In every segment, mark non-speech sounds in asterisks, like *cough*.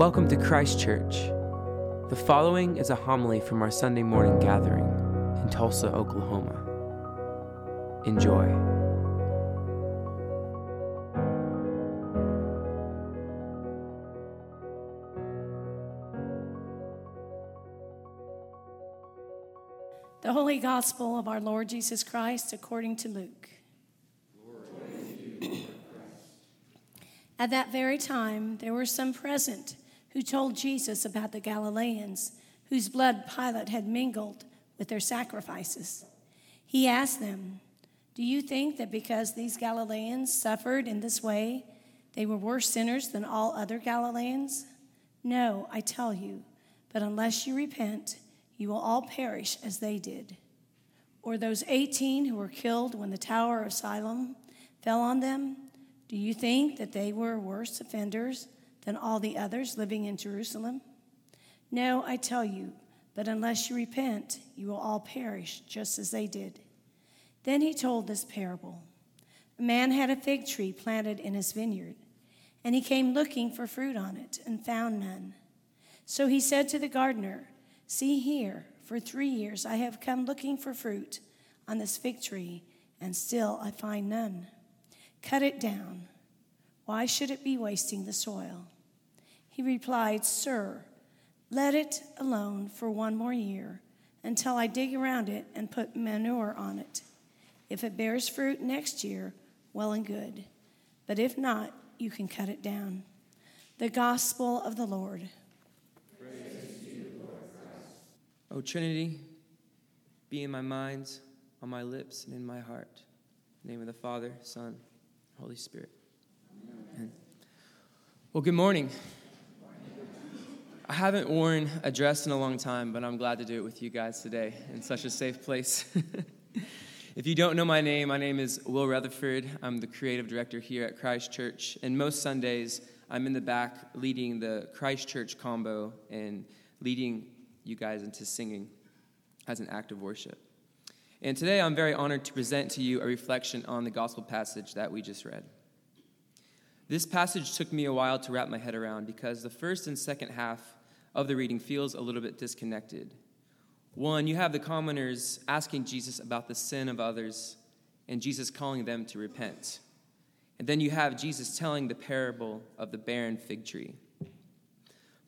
Welcome to Christ Church. The following is a homily from our Sunday morning gathering in Tulsa, Oklahoma. Enjoy. The Holy Gospel of our Lord Jesus Christ according to Luke. At that very time, there were some present who told Jesus about the Galileans whose blood Pilate had mingled with their sacrifices. He asked them, Do you think that because these Galileans suffered in this way, they were worse sinners than all other Galileans? No, I tell you, but unless you repent, you will all perish as they did. Or those 18 who were killed when the Tower of Siloam fell on them? Do you think that they were worse offenders than all the others living in Jerusalem? No, I tell you, but unless you repent, you will all perish just as they did. Then he told this parable A man had a fig tree planted in his vineyard, and he came looking for fruit on it and found none. So he said to the gardener, See here, for three years I have come looking for fruit on this fig tree, and still I find none. Cut it down. Why should it be wasting the soil? He replied, Sir, let it alone for one more year until I dig around it and put manure on it. If it bears fruit next year, well and good. But if not, you can cut it down. The Gospel of the Lord. O Trinity, be in my mind, on my lips, and in my heart. In the name of the Father, Son, Holy Spirit. Well, good morning. I haven't worn a dress in a long time, but I'm glad to do it with you guys today in such a safe place. *laughs* if you don't know my name, my name is Will Rutherford. I'm the creative director here at Christ Church, and most Sundays I'm in the back leading the Christ Church combo and leading you guys into singing as an act of worship. And today I'm very honored to present to you a reflection on the gospel passage that we just read. This passage took me a while to wrap my head around because the first and second half of the reading feels a little bit disconnected. One, you have the commoners asking Jesus about the sin of others and Jesus calling them to repent. And then you have Jesus telling the parable of the barren fig tree.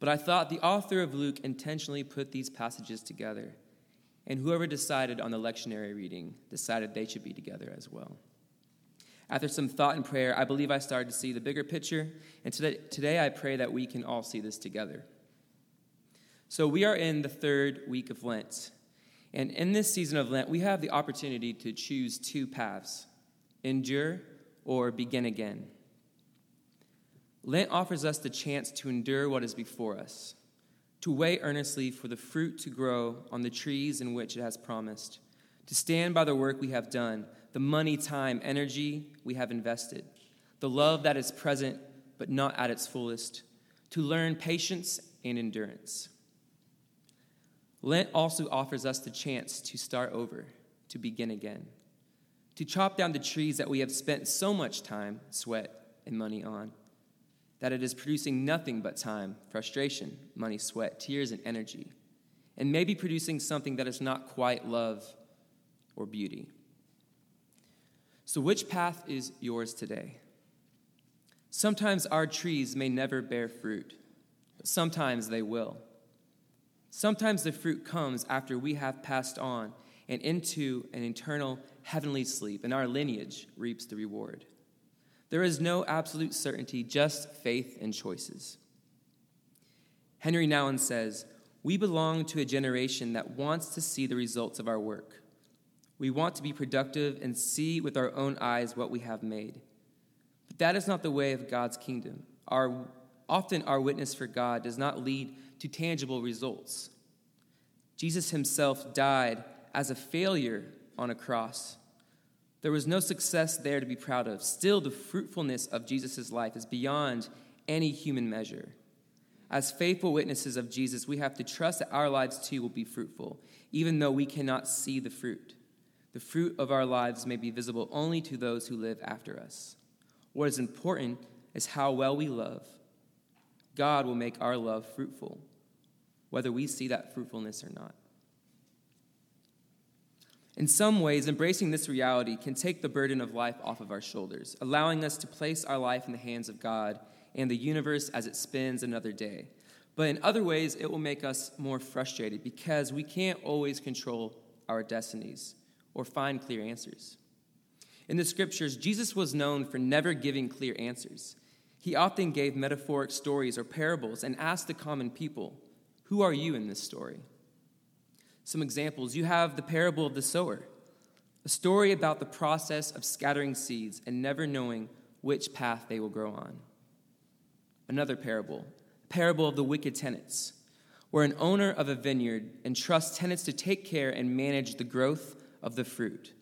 But I thought the author of Luke intentionally put these passages together, and whoever decided on the lectionary reading decided they should be together as well. After some thought and prayer, I believe I started to see the bigger picture, and today, today I pray that we can all see this together. So, we are in the third week of Lent, and in this season of Lent, we have the opportunity to choose two paths endure or begin again. Lent offers us the chance to endure what is before us, to wait earnestly for the fruit to grow on the trees in which it has promised, to stand by the work we have done, the money, time, energy we have invested, the love that is present but not at its fullest, to learn patience and endurance. Lent also offers us the chance to start over, to begin again, to chop down the trees that we have spent so much time, sweat, and money on that it is producing nothing but time, frustration, money, sweat, tears, and energy, and maybe producing something that is not quite love or beauty. So, which path is yours today? Sometimes our trees may never bear fruit, but sometimes they will. Sometimes the fruit comes after we have passed on and into an eternal heavenly sleep, and our lineage reaps the reward. There is no absolute certainty, just faith and choices. Henri Nouwen says, We belong to a generation that wants to see the results of our work. We want to be productive and see with our own eyes what we have made. But that is not the way of God's kingdom. Our, often, our witness for God does not lead to tangible results. Jesus himself died as a failure on a cross there was no success there to be proud of. Still, the fruitfulness of Jesus' life is beyond any human measure. As faithful witnesses of Jesus, we have to trust that our lives too will be fruitful, even though we cannot see the fruit. The fruit of our lives may be visible only to those who live after us. What is important is how well we love, God will make our love fruitful, whether we see that fruitfulness or not. In some ways, embracing this reality can take the burden of life off of our shoulders, allowing us to place our life in the hands of God and the universe as it spins another day. But in other ways, it will make us more frustrated because we can't always control our destinies or find clear answers. In the scriptures, Jesus was known for never giving clear answers. He often gave metaphoric stories or parables and asked the common people, Who are you in this story? Some examples you have the parable of the sower, a story about the process of scattering seeds and never knowing which path they will grow on. Another parable, the parable of the wicked tenants, where an owner of a vineyard entrusts tenants to take care and manage the growth of the fruit.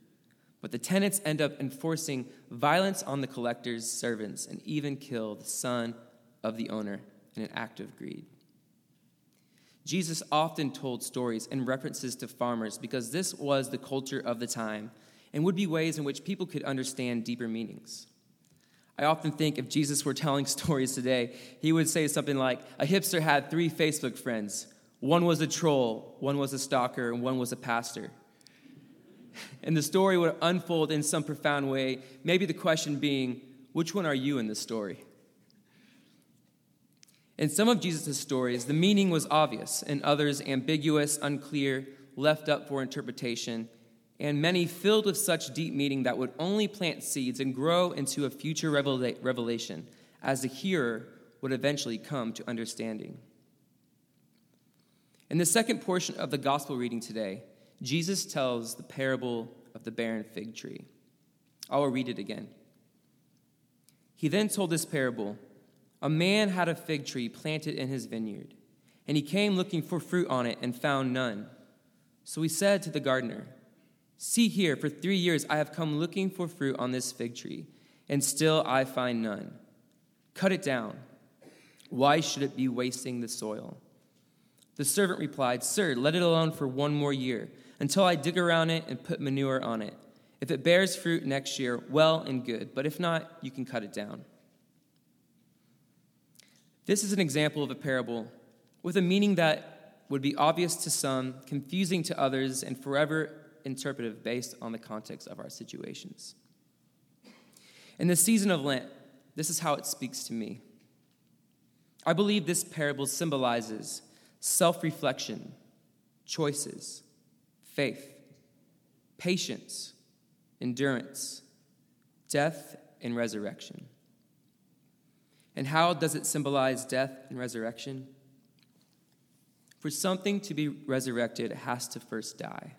But the tenants end up enforcing violence on the collector's servants and even kill the son of the owner in an act of greed. Jesus often told stories and references to farmers because this was the culture of the time and would be ways in which people could understand deeper meanings. I often think if Jesus were telling *laughs* stories today, he would say something like A hipster had three Facebook friends. One was a troll, one was a stalker, and one was a pastor. And the story would unfold in some profound way, maybe the question being, which one are you in this story? In some of Jesus' stories, the meaning was obvious, in others, ambiguous, unclear, left up for interpretation, and many filled with such deep meaning that would only plant seeds and grow into a future revelation as the hearer would eventually come to understanding. In the second portion of the gospel reading today, Jesus tells the parable of the barren fig tree. I will read it again. He then told this parable A man had a fig tree planted in his vineyard, and he came looking for fruit on it and found none. So he said to the gardener, See here, for three years I have come looking for fruit on this fig tree, and still I find none. Cut it down. Why should it be wasting the soil? The servant replied, Sir, let it alone for one more year, until I dig around it and put manure on it. If it bears fruit next year, well and good, but if not, you can cut it down. This is an example of a parable with a meaning that would be obvious to some, confusing to others, and forever interpretive based on the context of our situations. In the season of Lent, this is how it speaks to me. I believe this parable symbolizes self reflection, choices, faith, patience, endurance, death, and resurrection. And how does it symbolize death and resurrection? For something to be resurrected, it has to first die.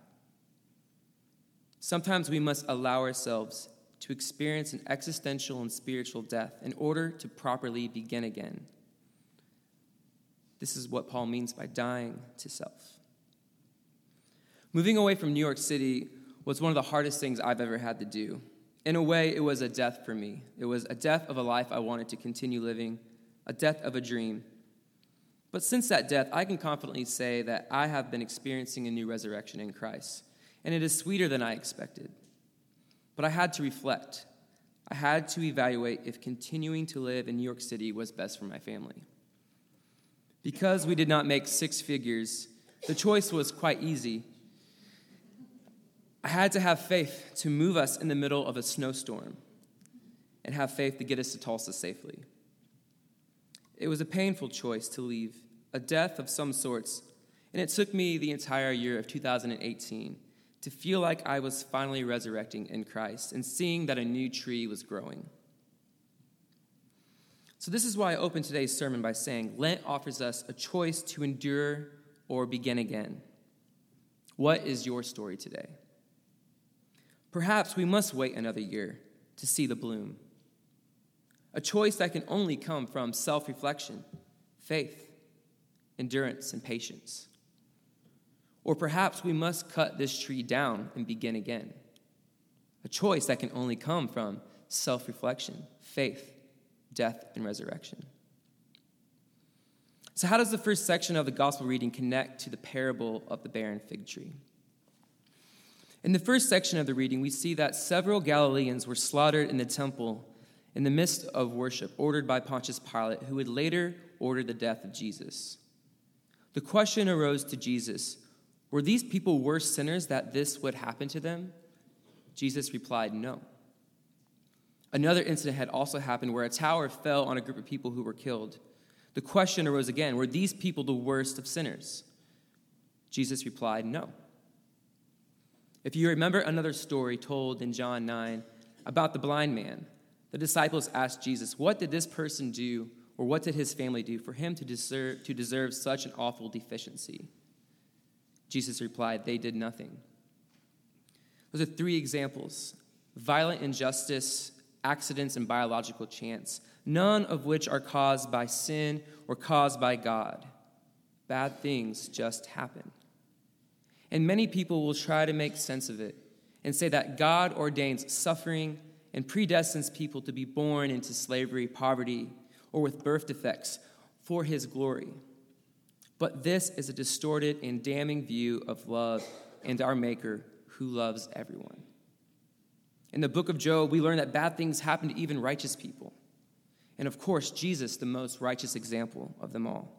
Sometimes we must allow ourselves to experience an existential and spiritual death in order to properly begin again. This is what Paul means by dying to self. Moving away from New York City was one of the hardest things I've ever had to do. In a way, it was a death for me. It was a death of a life I wanted to continue living, a death of a dream. But since that death, I can confidently say that I have been experiencing a new resurrection in Christ and it is sweeter than I expected. But I had to reflect. I had to evaluate if continuing to live in New York City was best for my family. Because we did not make six figures, the choice was quite easy. I had to have faith to move us in the middle of a snowstorm and have faith to get us to Tulsa safely. It was a painful choice to leave, a death of some sorts, and it took me the entire year of 2018 to feel like I was finally resurrecting in Christ and seeing that a new tree was growing. So, this is why I opened today's sermon by saying Lent offers us a choice to endure or begin again. What is your story today? Perhaps we must wait another year to see the bloom. A choice that can only come from self reflection, faith, endurance, and patience. Or perhaps we must cut this tree down and begin again. A choice that can only come from self reflection, faith, death, and resurrection. So, how does the first section of the gospel reading connect to the parable of the barren fig tree? In the first section of the reading, we see that several Galileans were slaughtered in the temple in the midst of worship, ordered by Pontius Pilate, who would later order the death of Jesus. The question arose to Jesus Were these people worse sinners that this would happen to them? Jesus replied, No. Another incident had also happened where a tower fell on a group of people who were killed. The question arose again Were these people the worst of sinners? Jesus replied, No. If you remember another story told in John 9 about the blind man, the disciples asked Jesus, What did this person do, or what did his family do for him to deserve, to deserve such an awful deficiency? Jesus replied, They did nothing. Those are three examples violent injustice, accidents, and biological chance, none of which are caused by sin or caused by God. Bad things just happen. And many people will try to make sense of it and say that God ordains suffering and predestines people to be born into slavery, poverty, or with birth defects for his glory. But this is a distorted and damning view of love and our Maker who loves everyone. In the book of Job, we learn that bad things happen to even righteous people. And of course, Jesus, the most righteous example of them all.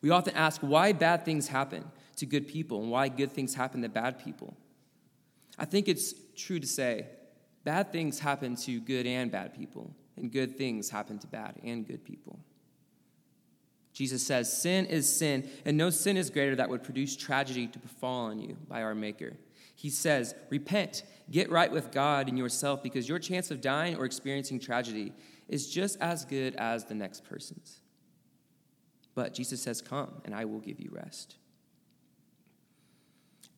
We often ask why bad things happen to good people and why good things happen to bad people. I think it's true to say bad things happen to good and bad people, and good things happen to bad and good people. Jesus says, Sin is sin, and no sin is greater that would produce tragedy to befall on you by our Maker. He says, Repent, get right with God and yourself, because your chance of dying or experiencing tragedy is just as good as the next person's. But Jesus says, Come, and I will give you rest.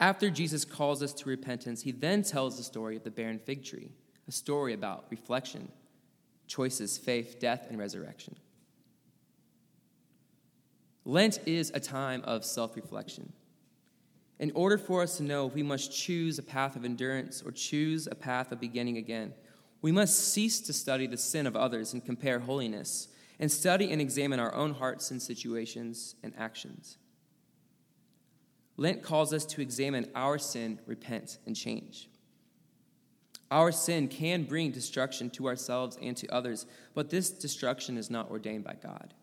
After Jesus calls us to repentance, he then tells the story of the barren fig tree, a story about reflection, choices, faith, death, and resurrection. Lent is a time of self reflection. In order for us to know if we must choose a path of endurance or choose a path of beginning again, we must cease to study the sin of others and compare holiness, and study and examine our own hearts and situations and actions. Lent calls us to examine our sin, repent, and change. Our sin can bring destruction to ourselves and to others, but this destruction is not ordained by God.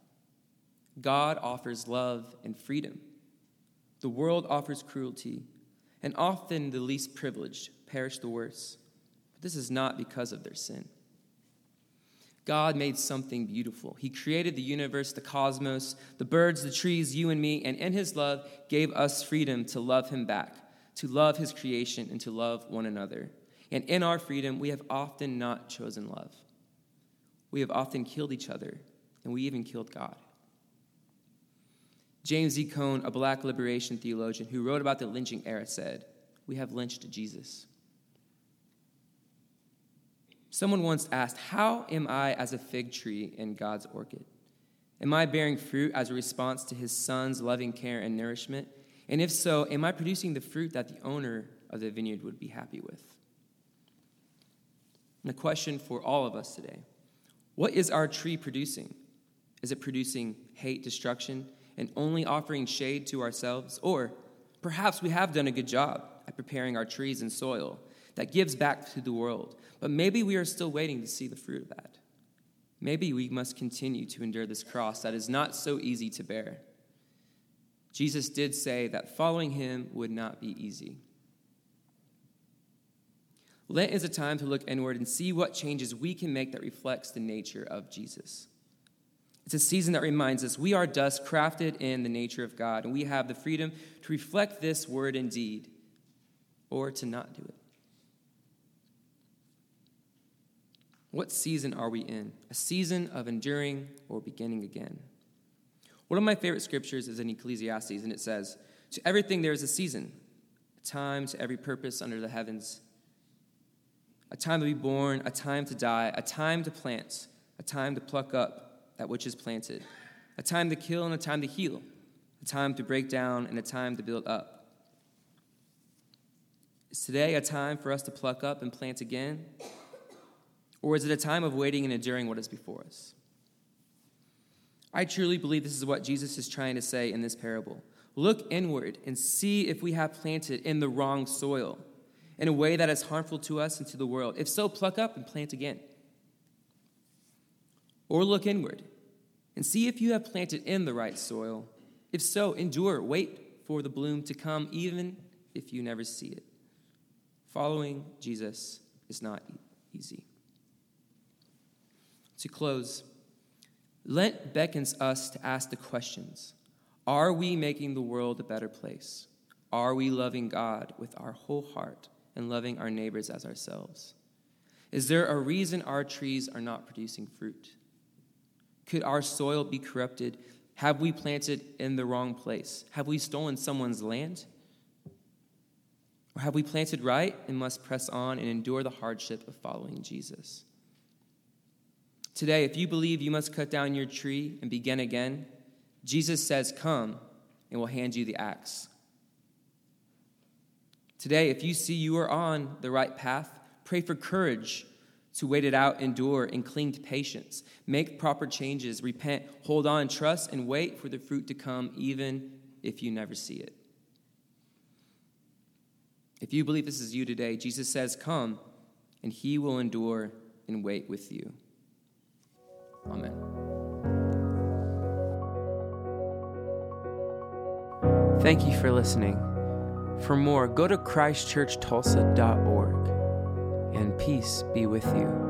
God offers love and freedom. The world offers cruelty, and often the least privileged perish the worst. But this is not because of their sin. God made something beautiful. He created the universe, the cosmos, the birds, the trees, you and me, and in His love gave us freedom to love Him back, to love His creation, and to love one another. And in our freedom, we have often not chosen love. We have often killed each other, and we even killed God. James E. Cone, a black liberation theologian who wrote about the lynching era, said, We have lynched Jesus. Someone once asked, How am I as a fig tree in God's orchard? Am I bearing fruit as a response to his son's loving care and nourishment? And if so, am I producing the fruit that the owner of the vineyard would be happy with? And a question for all of us today What is our tree producing? Is it producing hate, destruction, and only offering shade to ourselves? Or perhaps we have done a good job at preparing our trees and soil that gives back to the world, but maybe we are still waiting to see the fruit of that. Maybe we must continue to endure this cross that is not so easy to bear. Jesus did say that following him would not be easy. Lent is a time to look inward and see what changes we can make that reflects the nature of Jesus. It's a season that reminds us we are dust crafted in the nature of God, and we have the freedom to reflect this word and deed or to not do it. What season are we in? A season of enduring or beginning again? One of my favorite scriptures is in Ecclesiastes, and it says, To everything there is a season, a time to every purpose under the heavens, a time to be born, a time to die, a time to plant, a time to pluck up that which is planted, a time to kill and a time to heal, a time to break down and a time to build up. Is today a time for us to pluck up and plant again? Or is it a time of waiting and enduring what is before us? I truly believe this is what Jesus is trying to say in this parable. Look inward and see if we have planted in the wrong soil in a way that is harmful to us and to the world. If so, pluck up and plant again. Or look inward and see if you have planted in the right soil. If so, endure, wait for the bloom to come, even if you never see it. Following Jesus is not easy. To close, Lent beckons us to ask the questions Are we making the world a better place? Are we loving God with our whole heart and loving our neighbors as ourselves? Is there a reason our trees are not producing fruit? Could our soil be corrupted? Have we planted in the wrong place? Have we stolen someone's land? Or have we planted right and must press on and endure the hardship of following Jesus? Today, if you believe you must cut down your tree and begin again, Jesus says, Come, and we'll hand you the axe. Today, if you see you are on the right path, pray for courage to wait it out, endure, and cling to patience. Make proper changes, repent, hold on, trust, and wait for the fruit to come, even if you never see it. If you believe this is you today, Jesus says, Come, and he will endure and wait with you. Amen. Thank you for listening. For more, go to ChristchurchTulsa.org, and peace be with you.